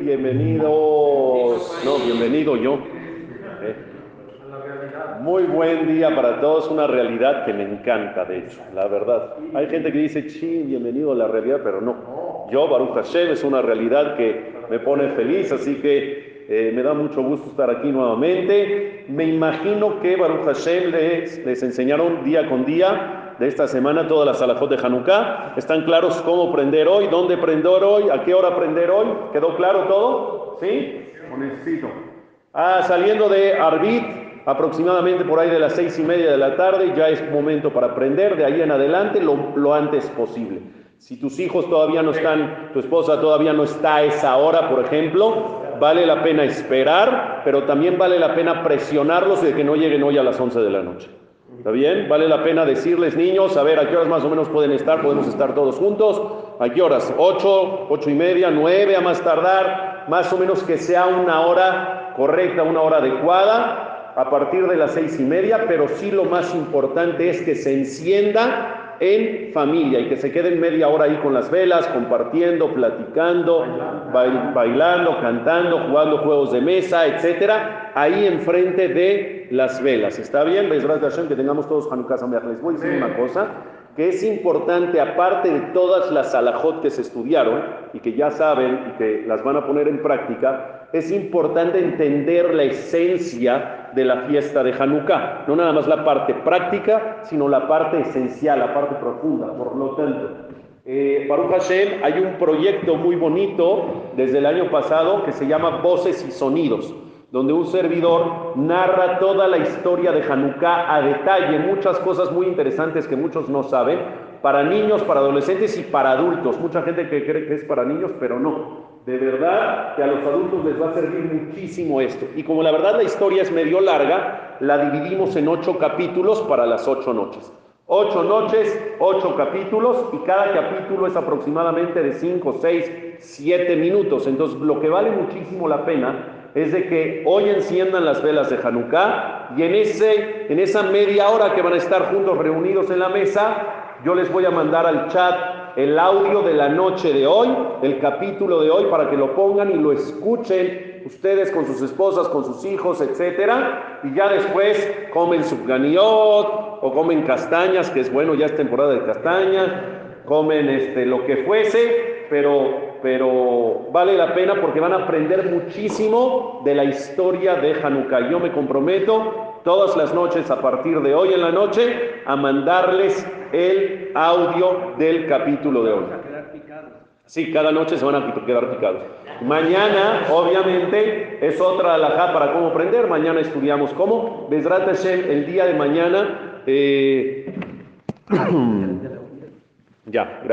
Bienvenidos. No, bienvenido yo. Eh. Muy buen día para todos, una realidad que me encanta, de hecho, la verdad. Hay gente que dice, sí, bienvenido a la realidad, pero no. Yo, Baruch Hashem, es una realidad que me pone feliz, así que eh, me da mucho gusto estar aquí nuevamente. Me imagino que Baruch Hashem les, les enseñaron día con día de esta semana todas las alajot de Hanukkah. ¿Están claros cómo prender hoy? ¿Dónde prender hoy? ¿A qué hora prender hoy? ¿Quedó claro todo? ¿Sí? necesito. Ah, saliendo de Arbit, aproximadamente por ahí de las seis y media de la tarde, ya es momento para prender, de ahí en adelante lo, lo antes posible. Si tus hijos todavía no están, tu esposa todavía no está a esa hora, por ejemplo, vale la pena esperar, pero también vale la pena presionarlos de que no lleguen hoy a las 11 de la noche. ¿Está bien? Vale la pena decirles, niños, a ver, ¿a qué horas más o menos pueden estar? Podemos estar todos juntos. ¿A qué horas? ¿Ocho, ocho y media, nueve a más tardar? Más o menos que sea una hora correcta, una hora adecuada, a partir de las seis y media, pero sí lo más importante es que se encienda en familia y que se queden media hora ahí con las velas, compartiendo, platicando, bailando, cantando, jugando juegos de mesa, etcétera, ahí enfrente de las velas. ¿Está bien? Hashem, que tengamos todos Hanukkah. Les voy a decir una cosa que es importante, aparte de todas las alajot que se estudiaron y que ya saben y que las van a poner en práctica, es importante entender la esencia de la fiesta de Hanukkah. No nada más la parte práctica, sino la parte esencial, la parte profunda. Por lo tanto, eh, Baruch Hashem, hay un proyecto muy bonito desde el año pasado que se llama Voces y Sonidos donde un servidor narra toda la historia de Hanukkah a detalle, muchas cosas muy interesantes que muchos no saben, para niños, para adolescentes y para adultos. Mucha gente que cree que es para niños, pero no. De verdad que a los adultos les va a servir muchísimo esto. Y como la verdad la historia es medio larga, la dividimos en ocho capítulos para las ocho noches. Ocho noches, ocho capítulos, y cada capítulo es aproximadamente de cinco, seis, siete minutos. Entonces, lo que vale muchísimo la pena es de que hoy enciendan las velas de Hanukkah y en, ese, en esa media hora que van a estar juntos reunidos en la mesa, yo les voy a mandar al chat el audio de la noche de hoy, el capítulo de hoy, para que lo pongan y lo escuchen ustedes con sus esposas, con sus hijos, etcétera, y ya después comen su ganiot o comen castañas, que es bueno, ya es temporada de castañas, comen este, lo que fuese, pero pero vale la pena porque van a aprender muchísimo de la historia de Hanukkah. Yo me comprometo todas las noches a partir de hoy en la noche a mandarles el audio del capítulo de hoy. Sí, cada noche se van a quedar picados. Mañana, obviamente, es otra alajá para cómo aprender. Mañana estudiamos cómo. Besrat Hashem, el día de mañana. Eh, ya, gracias.